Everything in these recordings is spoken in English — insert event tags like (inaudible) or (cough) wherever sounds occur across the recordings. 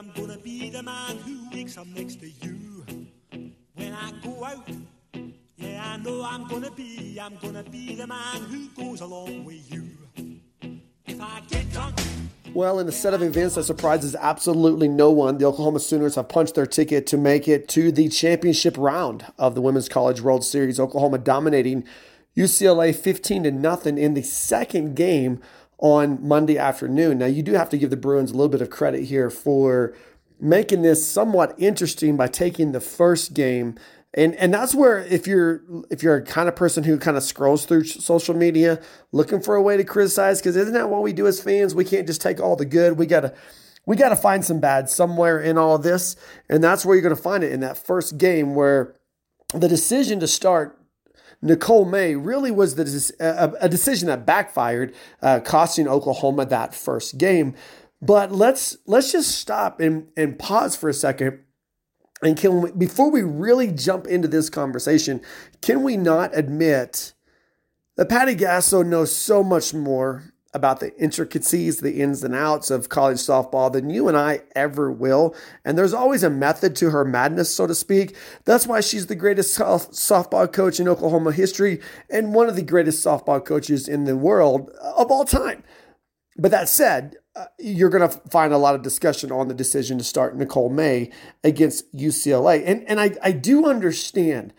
I'm gonna be the man who wakes up next to you. When I go out, yeah, I know I'm gonna be, I'm gonna be the man who goes along with you. If I get drunk, Well, in a set of events that surprises absolutely no one, the Oklahoma Sooners have punched their ticket to make it to the championship round of the Women's College World Series. Oklahoma dominating UCLA 15 to nothing in the second game on Monday afternoon. Now, you do have to give the Bruins a little bit of credit here for making this somewhat interesting by taking the first game. And and that's where if you're if you're a kind of person who kind of scrolls through social media looking for a way to criticize because isn't that what we do as fans? We can't just take all the good. We gotta we gotta find some bad somewhere in all this. And that's where you're gonna find it in that first game where the decision to start Nicole May really was the, a, a decision that backfired, uh, costing Oklahoma that first game. But let's let's just stop and, and pause for a second and can we, before we really jump into this conversation, can we not admit that Patty Gasso knows so much more about the intricacies, the ins and outs of college softball than you and I ever will. And there's always a method to her madness, so to speak. That's why she's the greatest softball coach in Oklahoma history and one of the greatest softball coaches in the world of all time. But that said, uh, you're going to find a lot of discussion on the decision to start Nicole May against UCLA. And, and I, I do understand.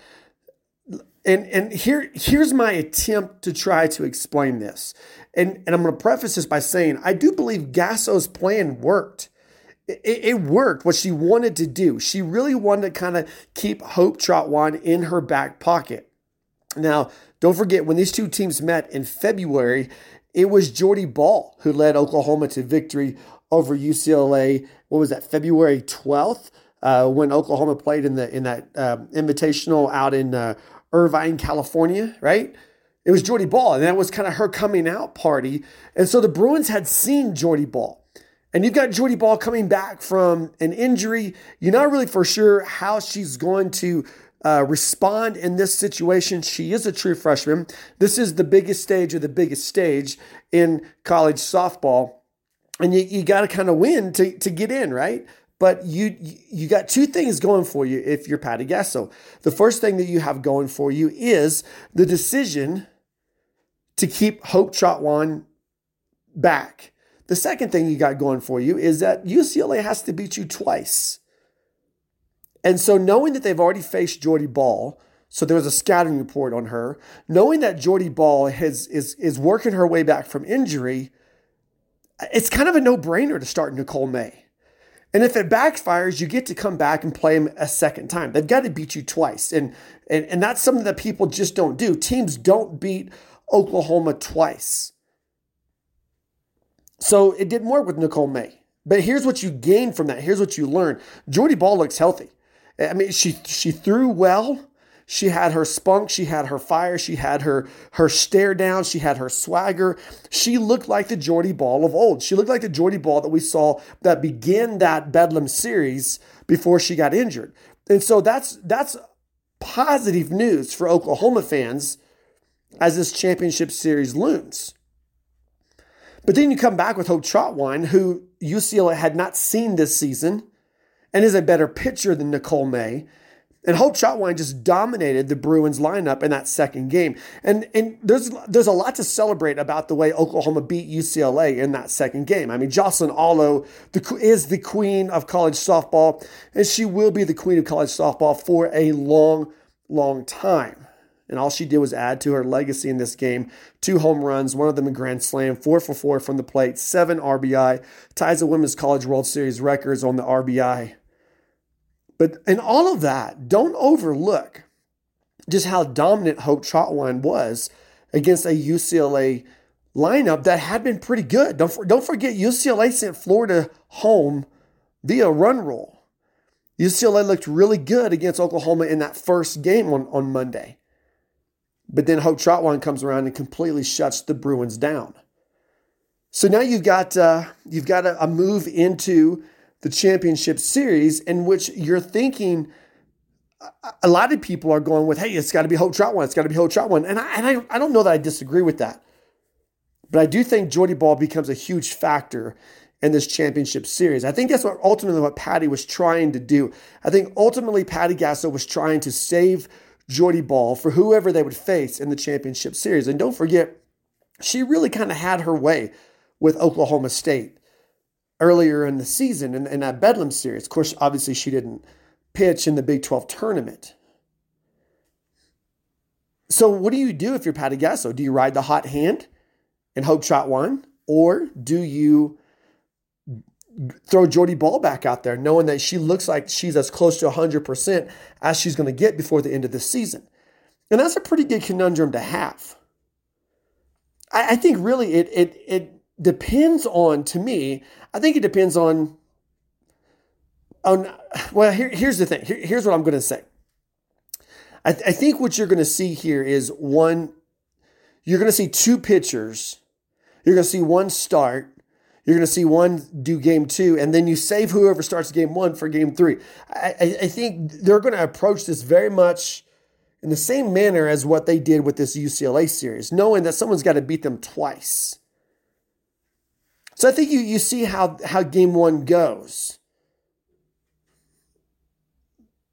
And, and here, here's my attempt to try to explain this. And, and I'm going to preface this by saying I do believe Gasso's plan worked. It, it, worked what she wanted to do. She really wanted to kind of keep Hope Trautwein in her back pocket. Now, don't forget, when these two teams met in February, it was Jordy Bahl who led Oklahoma to victory over UCLA. What was that? February 12th, uh, when Oklahoma played in the in that uh, invitational out in uh, Irvine, California, right? It was Jordy Bahl, and that was kind of her coming out party. And so the Bruins had seen Jordy Bahl. And you've got Jordy Bahl coming back from an injury. You're not really for sure how she's going to uh, respond in this situation. She is a true freshman. This is the biggest stage of the biggest stage in college softball. And you, you got to kind of win to, to get in, right? But you you got two things going for you if you're Patty Gasso. The first thing that you have going for you is the decision to keep Hope Trautwein back. The second thing you got going for you is that UCLA has to beat you twice. And so, knowing that they've already faced Jordy Bahl, so there was a scouting report on her, knowing that Jordy Bahl has, is, is working her way back from injury, it's kind of a no brainer to start Nicole May. And if it backfires, you get to come back and play them a second time. They've got to beat you twice. And, and, and that's something that people just don't do. Teams don't beat Oklahoma twice. So it didn't work with Nicole May. But here's what you gain from that. Here's what you learn. Jordy Bahl looks healthy. I mean, she she threw well. She had her spunk, she had her fire, she had her her stare down, she had her swagger. She looked like the Jordy Bahl of old. She looked like the Jordy Bahl that we saw that began that Bedlam series before she got injured. And so that's that's positive news for Oklahoma fans as this championship series looms. But then you come back with Hope Trautwein, who UCLA had not seen this season and is a better pitcher than Nicole May. And Hope Trautwein just dominated the Bruins lineup in that second game. And and there's there's a lot to celebrate about the way Oklahoma beat UCLA in that second game. I mean, Jocelyn Alo the, is the queen of college softball, and she will be the queen of college softball for a long, long time. And all she did was add to her legacy in this game. Two home runs, one of them a grand slam, four for four from the plate, seven RBI, ties the Women's College World Series records on the RBI but in all of that, don't overlook just how dominant Hope Trautwein was against a UCLA lineup that had been pretty good. Don't, don't forget, UCLA sent Florida home via run rule. UCLA looked really good against Oklahoma in that first game on, on Monday. But then Hope Trautwein comes around and completely shuts the Bruins down. So now you've got uh, you've got a, a move into the championship series in which you're thinking a lot of people are going with, hey, it's got to be Hope one, it's got to be Hope Trautwein. And, I, and I, I don't know that I disagree with that. But I do think Jordy Bahl becomes a huge factor in this championship series. I think that's what ultimately what Patty was trying to do. I think ultimately Patty Gasso was trying to save Jordy Bahl for whoever they would face in the championship series. And don't forget, she really kind of had her way with Oklahoma State earlier in the season in, in that Bedlam series. Of course, obviously she didn't pitch in the Big 12 tournament. So what do you do if you're Patty Gasso? Do you ride the hot hand and Hope Trautwein? Or do you throw Jordy Bahl back out there, knowing that she looks like she's as close to 100% as she's going to get before the end of the season. And that's a pretty good conundrum to have. I, I think really it, it, it depends on, to me, I think it depends on, on well, here, here's the thing. Here, here's what I'm going to say. I, th- I think what you're going to see here is one, you're going to see two pitchers. You're going to see one start you're going to see one do game two, and then you save whoever starts game one for game three. I, I think they're going to approach this very much in the same manner as what they did with this UCLA series, knowing that someone's got to beat them twice. So I think you, you see how, how game one goes.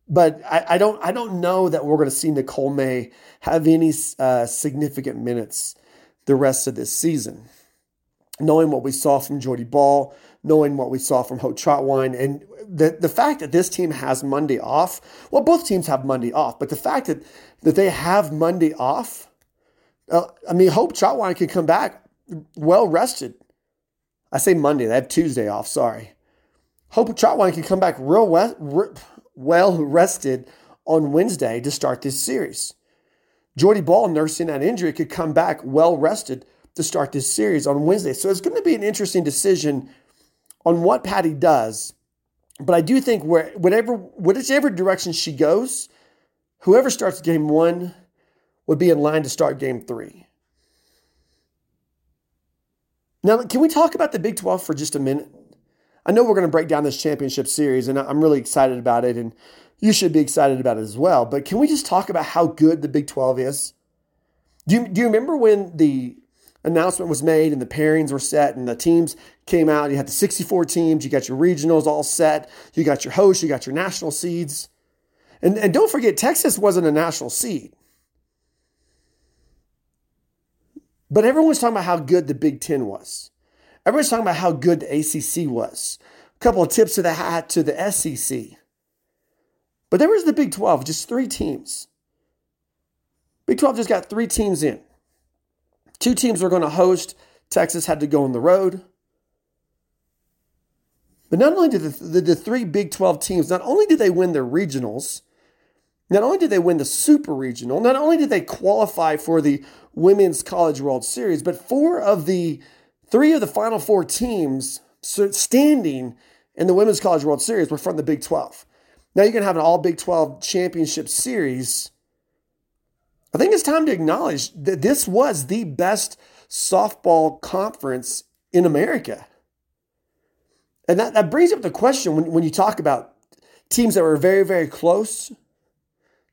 But I, I don't I don't know that we're going to see Nicole May have any uh, significant minutes the rest of this season knowing what we saw from Jordy Bahl, knowing what we saw from Hope Trautwein, and the, the fact that this team has Monday off, well, both teams have Monday off, but the fact that, that they have Monday off, uh, I mean, Hope Trautwein could come back well rested. I say Monday, they have Tuesday off, sorry. Hope Trautwein can come back real we- well rested on Wednesday to start this series. Jordy Bahl, nursing that injury, could come back well rested to start this series on Wednesday. So it's going to be an interesting decision on what Patty does. But I do think where whatever whichever direction she goes, whoever starts game one would be in line to start game three. Now, can we talk about the Big 12 for just a minute? I know we're going to break down this championship series, and I'm really excited about it, and you should be excited about it as well. But can we just talk about how good the Big 12 is? Do you, do you remember when the announcement was made and the pairings were set and the teams came out. You had the 64 teams, you got your regionals all set, you got your hosts, you got your national seeds. And, and don't forget, Texas wasn't a national seed. But everyone's talking about how good the Big Ten was. Everyone's talking about how good the ACC was. A couple of tips to the hat to the SEC. But there was the Big 12, just three teams. Big 12 just got three teams in. Two teams were going to host. Texas had to go on the road. But not only did the, the, the, three Big 12 teams, not only did they win their regionals, not only did they win the super regional, not only did they qualify for the Women's College World Series, but four of the three of the final four teams standing in the Women's College World Series were from the Big 12. Now you can have an all Big 12 championship series I think it's time to acknowledge that this was the best softball conference in America. And that, that brings up the question when, when you talk about teams that were very, very close,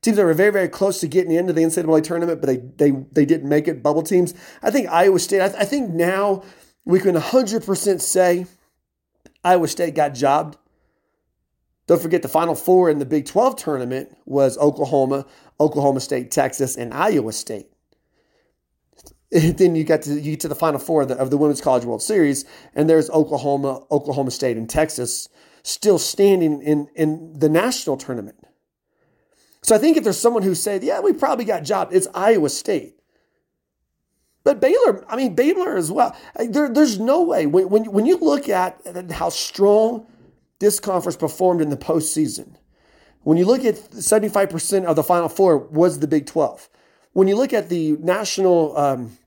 teams that were very, very close to getting into the NCAA tournament, but they they they didn't make it, bubble teams. I think Iowa State, I, th- I think now we can 100% say Iowa State got jobbed. Don't forget the Final Four in the Big 12 tournament was Oklahoma, Oklahoma State, Texas, and Iowa State. And (laughs) then you got to you get to the Final Four of the, of the Women's College World Series, and there's Oklahoma, Oklahoma State, and Texas still standing in in the national tournament. So I think if there's someone who said, "Yeah, we probably got jobbed," it's Iowa State. But Baylor, I mean Baylor as well. There, there's no way when, when when you look at how strong this conference performed in the postseason When you look at 75% of the Final Four was the Big 12. When you look at the national, um,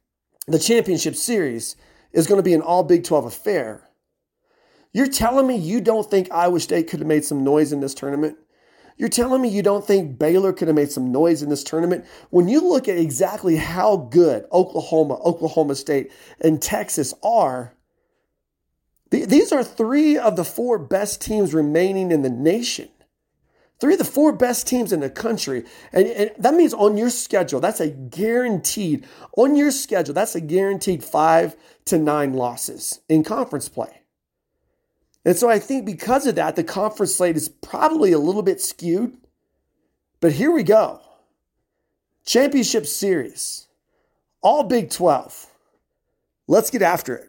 the championship series is going to be an all Big 12 affair. You're telling me you don't think Iowa State could have made some noise in this tournament? You're telling me you don't think Baylor could have made some noise in this tournament? When you look at exactly how good Oklahoma, Oklahoma State, and Texas are, these are three of the four best teams remaining in the nation. Three of the four best teams in the country. And, and, that means on your schedule, that's a guaranteed, on your schedule, that's a guaranteed five to nine losses in conference play. And so I think because of that, the conference slate is probably a little bit skewed. But here we go Championship Series, all Big 12. Let's get after it.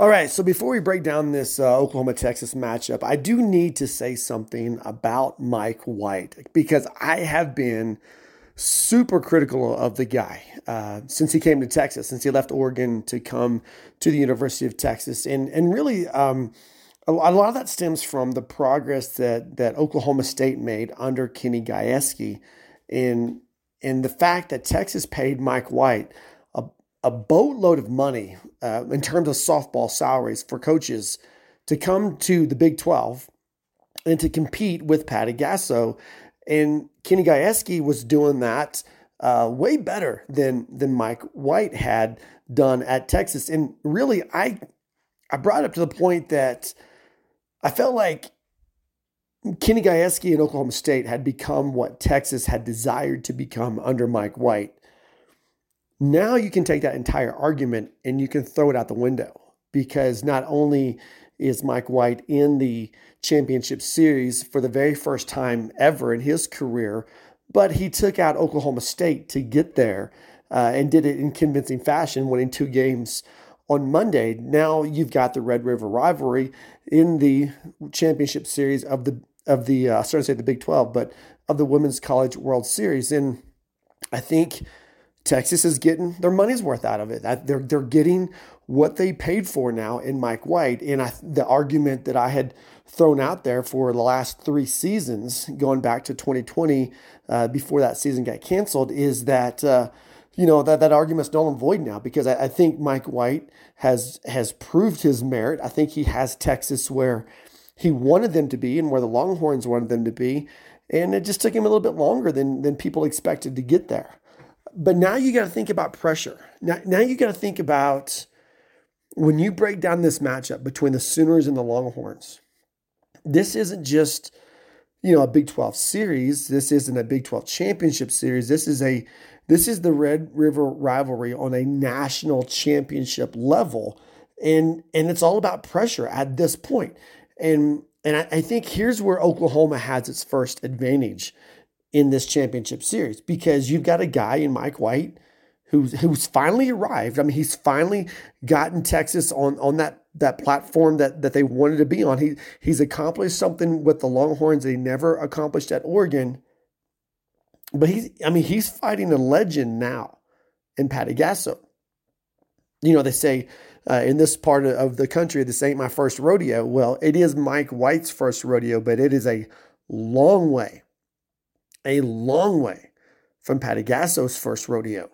All right, so before we break down this uh, Oklahoma Texas matchup, I do need to say something about Mike White because I have been super critical of the guy uh, since he came to Texas, since he left Oregon to come to the University of Texas, and and really. Um, a lot of that stems from the progress that, that Oklahoma State made under Kenny Gajewski in, in the fact that Texas paid Mike White a boatload of money uh, in terms of softball salaries for coaches to come to the Big 12 and to compete with Patty Gasso. And Kenny Gajewski was doing that uh, way better than than Mike White had done at Texas. And really, I I brought up to the point that I felt like Kenny Gajewski and Oklahoma State had become what Texas had desired to become under Mike White. Now you can take that entire argument and you can throw it out the window because not only is Mike White in the championship series for the very first time ever in his career, but he took out Oklahoma State to get there uh, and did it in convincing fashion, winning two games on Monday. Now you've got the Red River rivalry in the championship series of the of the uh, sorry to say the Big Twelve, but of the Women's College World Series, and I think Texas is getting their money's worth out of it. They're they're getting what they paid for now in Mike White. And I, the argument that I had thrown out there for the last three seasons, going back to 2020, uh, before that season got canceled, is that uh, you know that that argument's null and void now because I, I think Mike White has has proved his merit. I think he has Texas where he wanted them to be and where the Longhorns wanted them to be, and it just took him a little bit longer than than people expected to get there but now you got to think about pressure. Now, now you got to think about when you break down this matchup between the Sooners and the Longhorns. This isn't just you know a Big 12 series. This isn't a Big 12 championship series. This is a this is the Red River rivalry on a national championship level, and and it's all about pressure at this point. And and I, I think here's where Oklahoma has its first advantage in this championship series because you've got a guy in Mike White who's who's finally arrived. I mean, he's finally gotten Texas on on that that platform that that they wanted to be on. He he's accomplished something with the Longhorns that he never accomplished at Oregon. But he's I mean, he's fighting a legend now in Patty Gasso. You know, they say uh, in this part of the country, this ain't my first rodeo. Well, it is Mike White's first rodeo, but it is a long way a long way from Patty Gasso's first rodeo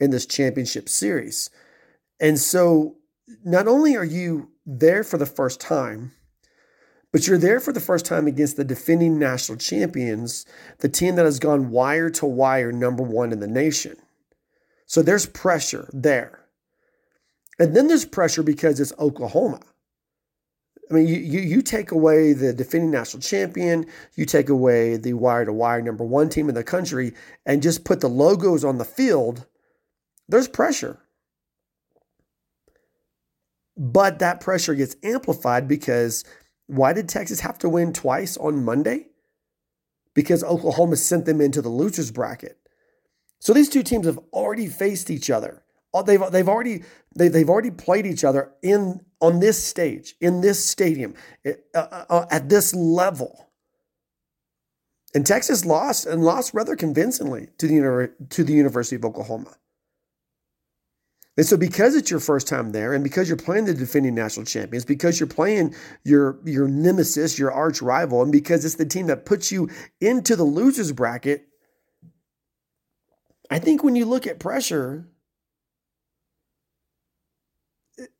in this championship series. And so not only are you there for the first time, but you're there for the first time against the defending national champions, the team that has gone wire to wire number one in the nation. So there's pressure there. And then there's pressure because it's Oklahoma. I mean, you, you, you take away the defending national champion, you take away the wire to wire number one team in the country, and just put the logos on the field, there's pressure. But that pressure gets amplified because why did Texas have to win twice on Monday? because Oklahoma sent them into the losers bracket. So these two teams have already faced each other. Uh, they've, they've already they, they've already played each other in on this stage in this stadium uh, uh, uh, at this level. And Texas lost and lost rather convincingly to the to the University of Oklahoma. And so, because it's your first time there, and because you're playing the defending national champions, because you're playing your your nemesis, your arch rival, and because it's the team that puts you into the losers bracket, I think when you look at pressure,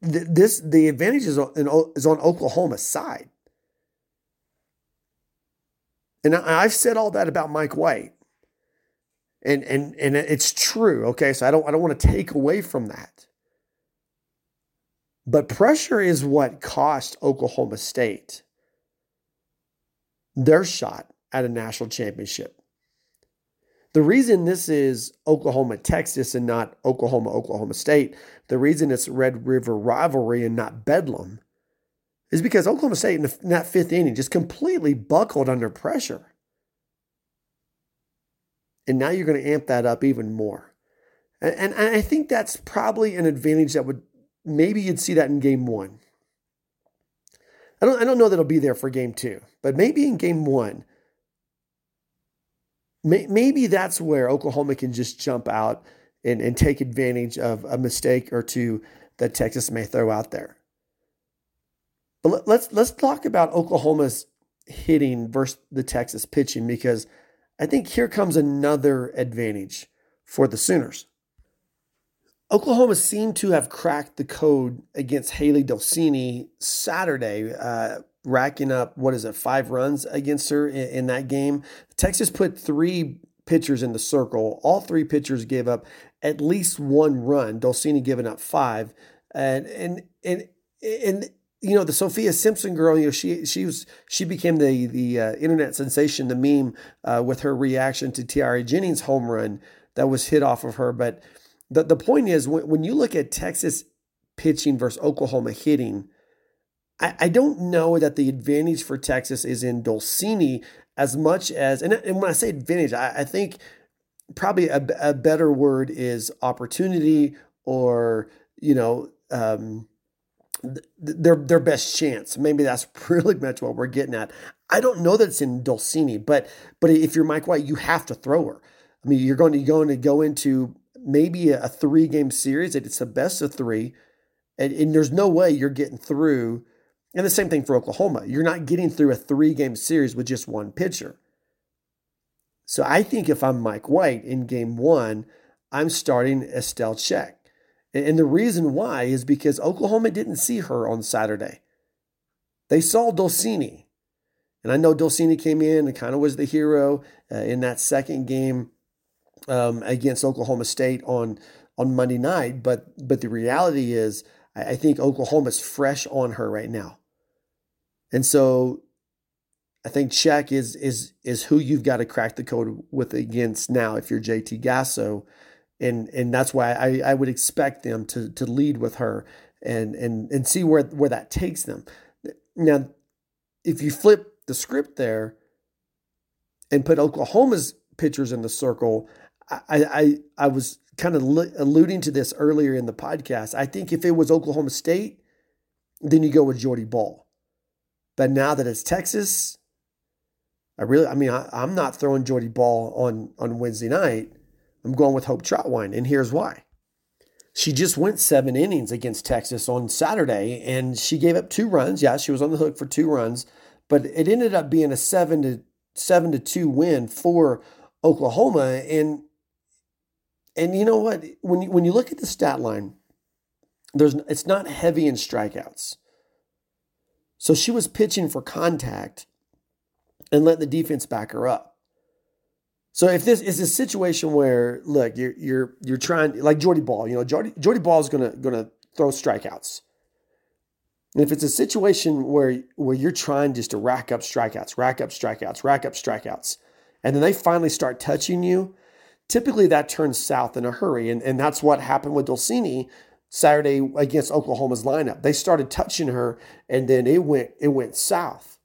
this the advantage is on, is on Oklahoma's side. And I've said all that about Mike White. And and and it's true okay? So i don't i don't want to take away from that. But pressure is what cost oklahoma state their shot at a national championship the reason this is oklahoma texas and not oklahoma oklahoma state the reason it's red river rivalry and not bedlam is because oklahoma state in, the, in that fifth inning just completely buckled under pressure and now you're going to amp that up even more. And, and, and I think that's probably an advantage that would maybe you'd see that in game one. I don't, I don't know that it'll be there for game two, but maybe in game one, may, maybe that's where Oklahoma can just jump out and, and take advantage of a mistake or two that Texas may throw out there. But let, let's let's talk about Oklahoma's hitting versus the Texas pitching because I think here comes another advantage for the Sooners. Oklahoma seemed to have cracked the code against Hailey Dolcini Saturday, uh, racking up, what is it, five runs against her in, in that game. Texas put three pitchers in the circle. All three pitchers gave up at least one run, Dolcini giving up five. And, and, and, and you know the Sophia Simpson girl. You know she she was she became the the uh, internet sensation, the meme uh, with her reaction to Tiare Jennings' home run that was hit off of her. But the the point is when, when you look at Texas pitching versus Oklahoma hitting, I, I don't know that the advantage for Texas is in Dolcini as much as and, and when I say advantage, I, I think probably a, a better word is opportunity or you know. Um, their their best chance. Maybe that's (laughs) pretty much what we're getting at. I don't know that it's in Dolcini, but but if you're Mike White, you have to throw her. I mean, you're going to going to go into maybe a, three game series. It's the best of three, and, and there's no way you're getting through. And the same thing for Oklahoma. You're not getting through a three game series with just one pitcher. So I think if I'm Mike White in game one, I'm starting Estelle Czech. And the reason why is because Oklahoma didn't see her on Saturday. They saw Dolcini. And I know Dolcini came in and kind of was the hero uh, in that second game um, against Oklahoma State on, on Monday night. But, but the reality is, I, think Oklahoma's fresh on her right now. And so I think Czech is is is who you've got to crack the code with against now if you're JT Gasso and and that's why I, I would expect them to to lead with her and and and see where where that takes them. Now, if you flip the script there and put Oklahoma's pitchers in the circle, I I I was kind of alluding to this earlier in the podcast. I think if it was Oklahoma State, then you go with Jordy Bahl. But now that it's Texas, I really, I mean, I, am not throwing Jordy Bahl on on Wednesday night. I'm going with Hope Trautwein, and here's why. She just went seven innings against Texas on Saturday, and she gave up two runs. Yeah, she was on the hook for two runs, but it ended up being a seven to seven to two win for Oklahoma. And and you know what? When you, when you look at the stat line, there's it's not heavy in strikeouts. So she was pitching for contact and let the defense back her up. So if this is a situation where look, you're you're you're trying like Jordy Bahl, you know, Jordy Jordy Bahl is gonna gonna throw strikeouts. And if it's a situation where where you're trying just to rack up strikeouts, rack up strikeouts, rack up strikeouts, and then they finally start touching you, typically that turns south in a hurry. And, and that's what happened with Dolcini Saturday against Oklahoma's lineup. They started touching her and then it went it went south.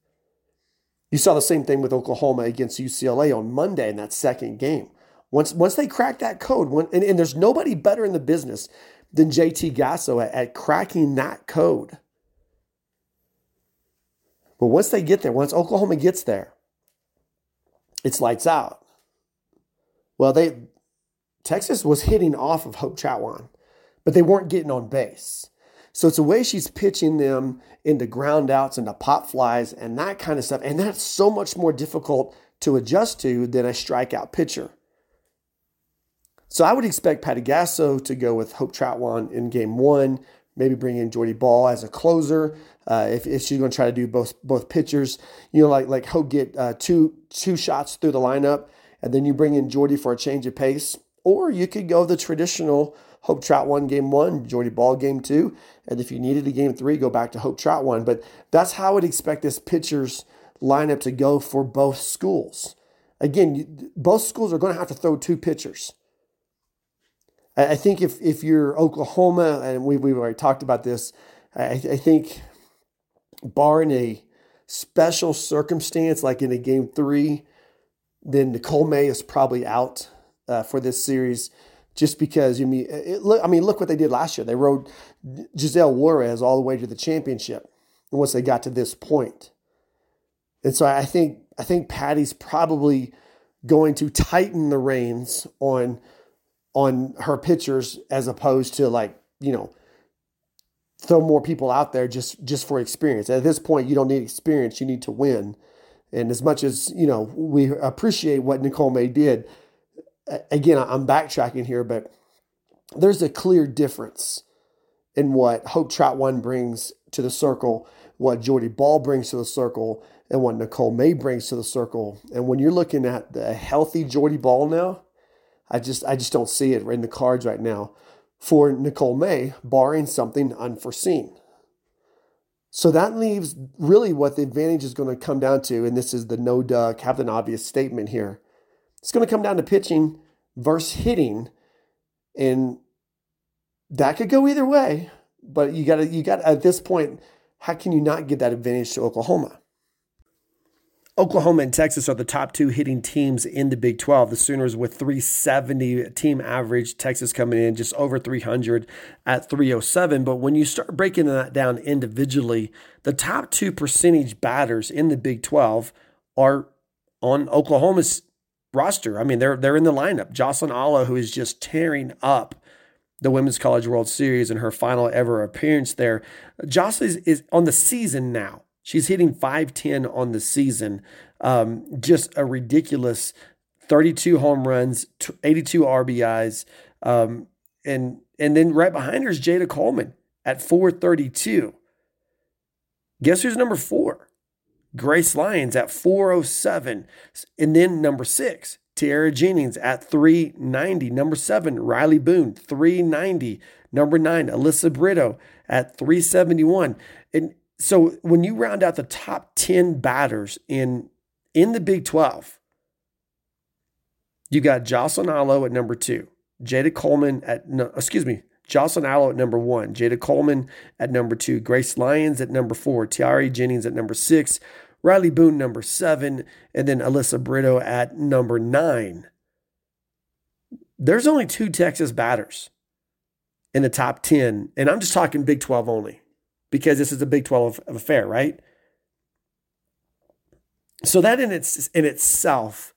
You saw the same thing with Oklahoma against UCLA on Monday in that second game. Once, once they crack that code, when, and, and there's nobody better in the business than JT Gasso at, at cracking that code. But once they get there, once Oklahoma gets there, it's lights out. Well, they Texas was hitting off of Hope Trautwein, but they weren't getting on base. So it's the way she's pitching them into ground outs, into pop flies, and that kind of stuff. And that's so much more difficult to adjust to than a strikeout pitcher. So I would expect Patty Gasso to go with Hope Trautwein in game one, maybe bring in Jordy Bahl as a closer. Uh, if, if she's going to try to do both both pitchers, you know, like like Hope get uh, two two shots through the lineup, and then you bring in Jordy for a change of pace, or you could go the traditional Hope Trautwein game one, Jordy Bahl game two, and if you needed a game three, go back to Hope Trautwein. But that's how I would expect this pitcher's lineup to go for both schools. Again, both schools are going to have to throw two pitchers. I think if if you're Oklahoma, and we, we've already talked about this, I, I think barring a special circumstance like in a game three, then Nicole May is probably out uh, for this series just because you mean I mean look what they did last year. They rode Giselle Juarez all the way to the championship once they got to this point. And so I think I think Patty's probably going to tighten the reins on on her pitchers as opposed to like, you know, throw more people out there just just for experience. At this point, you don't need experience, you need to win. And as much as, you know, we appreciate what Nicole May did, again, I'm backtracking here, but there's a clear difference in what Hope Trautwein brings to the circle, what Jordy Bahl brings to the circle, and what Nicole May brings to the circle. And when you're looking at the healthy Jordy Bahl now, I just I just don't see it in the cards right now for Nicole May, barring something unforeseen. So that leaves really what the advantage is going to come down to, and this is the no duh Captain Obvious statement here. It's going to come down to pitching versus hitting, and that could go either way. But you got to you got at this point, how can you not give that advantage to Oklahoma? Oklahoma and Texas are the top two hitting teams in the Big 12. The Sooners with 370 team average, Texas coming in just over 300 at 307. But when you start breaking that down individually, the top two percentage batters in the Big 12 are on Oklahoma's roster. I mean, they're they're in the lineup. Jocelyn Alo, who is just tearing up the Women's College World Series in her final ever appearance there. Jocelyn is on the season now. She's hitting 510 on the season. Um, just a ridiculous 32 home runs, 82 RBIs. Um, and and then right behind her is Jayda Coleman at 432. Guess who's number four? Grace Lyons at 407. And then number six, Tiare Jennings at 390. Number seven, Rylie Boone, 390. Number nine, Alyssa Brito at 371. And so when you round out the top 10 batters in in the Big 12, you got Jocelyn Alo at number two, Jayda Coleman at no, excuse me, Jocelyn Alo at number one, Jayda Coleman at number two, Grace Lyons at number four, Tiare Jennings at number six, Rylie Boone number seven, and then Alyssa Brito at number nine. There's only two Texas batters in the top 10, and I'm just talking Big 12 only because this is a Big 12 affair, right? So that in its in itself,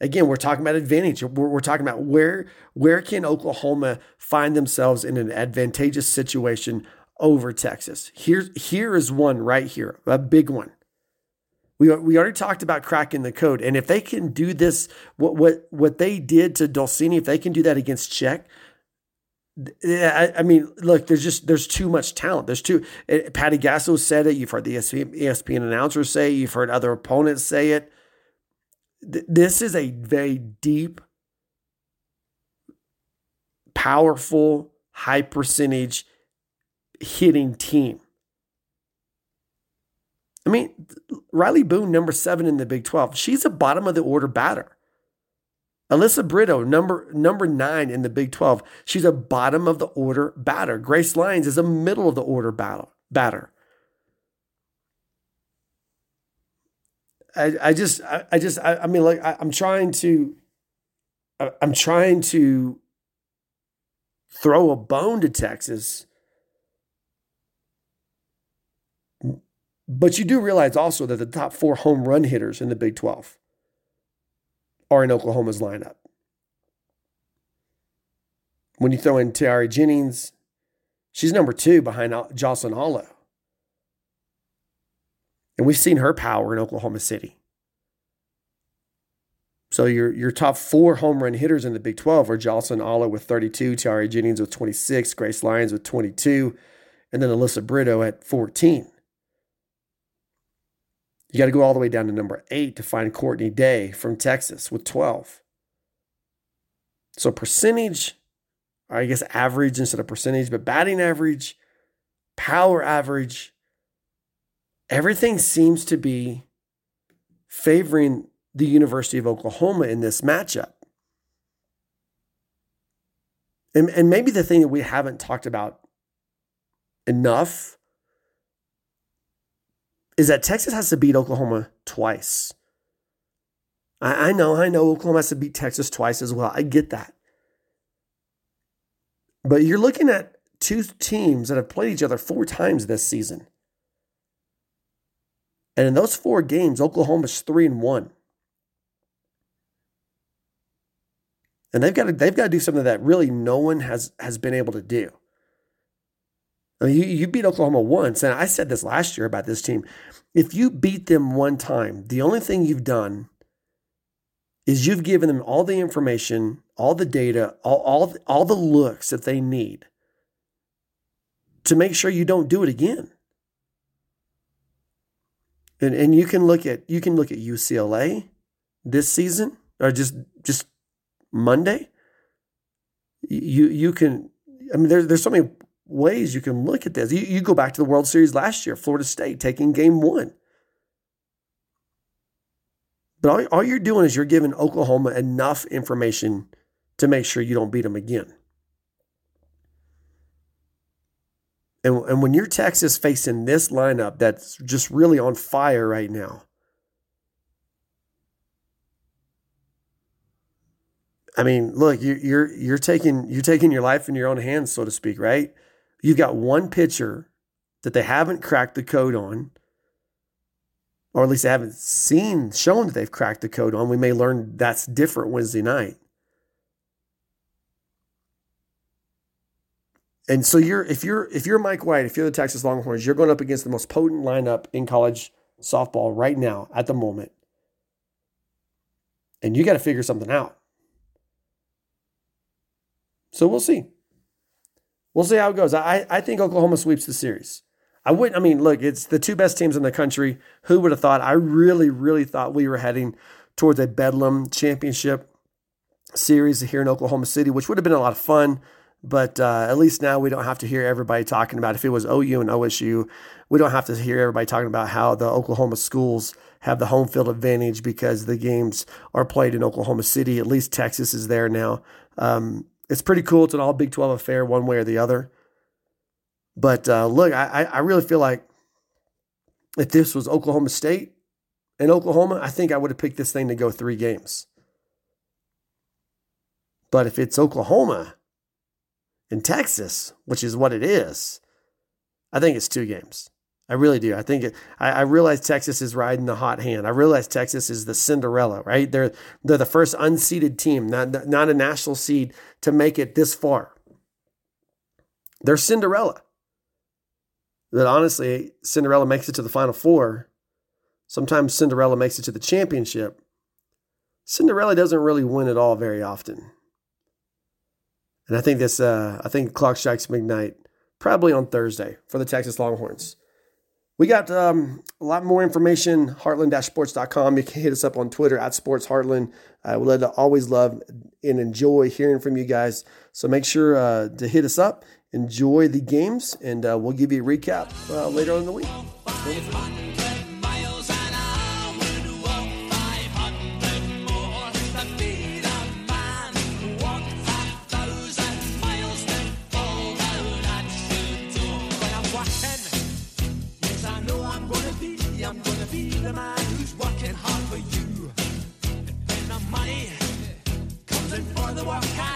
again, we're talking about advantage. We're, we're talking about where where can Oklahoma find themselves in an advantageous situation over Texas. Here here is one right here, a big one. We, we already talked about cracking the code, and if they can do this, what what what they did to Dolcini, if they can do that against Czech, I, I, mean, look, there's just there's too much talent. There's too. Eh, Patty Gasso said it. You've heard the ESPN, ESPN announcers say. It, you've heard other opponents say it. This is a very deep, powerful, high percentage hitting team. I mean, Rylie Boone, number seven in the Big 12, she's a bottom of the order batter. Alyssa Brito, number number nine in the Big 12. She's a bottom of the order batter. Grace Lyons is a middle of the order battle, batter. I, I just, I, I just, I, I mean, like, I, I'm trying to, I, I'm trying to throw a bone to Texas. But you do realize also that the top four home run hitters in the Big 12 are in Oklahoma's lineup. When you throw in Tiare Jennings, she's number two behind Jocelyn Alo. And we've seen her power in Oklahoma City. So your your top four home run hitters in the Big 12 are Jocelyn Alo with 32, Tiare Jennings with 26, Grace Lyons with 22, and then Alyssa Brito at 14. You got to go all the way down to number eight to find Courtney Day from Texas with 12. So percentage, I guess average instead of percentage, but batting average, power average, everything seems to be favoring the University of Oklahoma in this matchup. And, and maybe the thing that we haven't talked about enough is that Texas has to beat Oklahoma twice. I, I know, I know Oklahoma has to beat Texas twice as well. I get that. But you're looking at two teams that have played each other four times this season. And in those four games, Oklahoma's three and one. And they've got to they've got to do something that really no one has has been able to do. I mean, you, you beat Oklahoma once, and I said this last year about this team. If you beat them one time, the only thing you've done is you've given them all the information, all the data, all, all, all the looks that they need to make sure you don't do it again. And, and you can look at you can look at UCLA this season or just just Monday. You you can I mean there's there's so many ways you can look at this. You, you go back to the World Series last year, Florida State taking game one. But all, all you're doing is you're giving Oklahoma enough information to make sure you don't beat them again. And, and when you're Texas facing this lineup that's just really on fire right now, I mean, look, you, you're you're taking you're taking your life in your own hands, so to speak, right? You've got one pitcher that they haven't cracked the code on, or at least they haven't seen shown that they've cracked the code on. We may learn that's different Wednesday night. And so you're if you're if you're Mike White, if you're the Texas Longhorns, you're going up against the most potent lineup in college softball right now at the moment. And you got to figure something out. So we'll see. We'll see how it goes. I, I think Oklahoma sweeps the series. I wouldn't, I mean, look, it's the two best teams in the country. Who would have thought? I really, really thought we were heading towards a Bedlam championship series here in Oklahoma City, which would have been a lot of fun. But uh, at least now we don't have to hear everybody talking about if it was OU and OSU, we don't have to hear everybody talking about how the Oklahoma schools have the home field advantage because the games are played in Oklahoma City. At least Texas is there now. Um, it's pretty cool. It's an all Big 12 affair, one way or the other. But uh, look, I, I really feel like if this was Oklahoma State and Oklahoma, I think I would have picked this thing to go three games. But if it's Oklahoma and Texas, which is what it is, I think it's two games. I really do. I think it, I, I realize Texas is riding the hot hand. I realize Texas is the Cinderella, right? They're they're the first unseeded team, not not a national seed, to make it this far. They're Cinderella. That honestly, Cinderella makes it to the Final Four. Sometimes Cinderella makes it to the championship. Cinderella doesn't really win at all very often. And I think this, uh, I think clock strikes midnight probably on Thursday for the Texas Longhorns. We got um, a lot more information, heartland-sports.com. You can hit us up on Twitter at Sports Heartland. Uh, we always love and enjoy hearing from you guys. So make sure uh, to hit us up, enjoy the games, and uh, we'll give you a recap uh, later on in the week.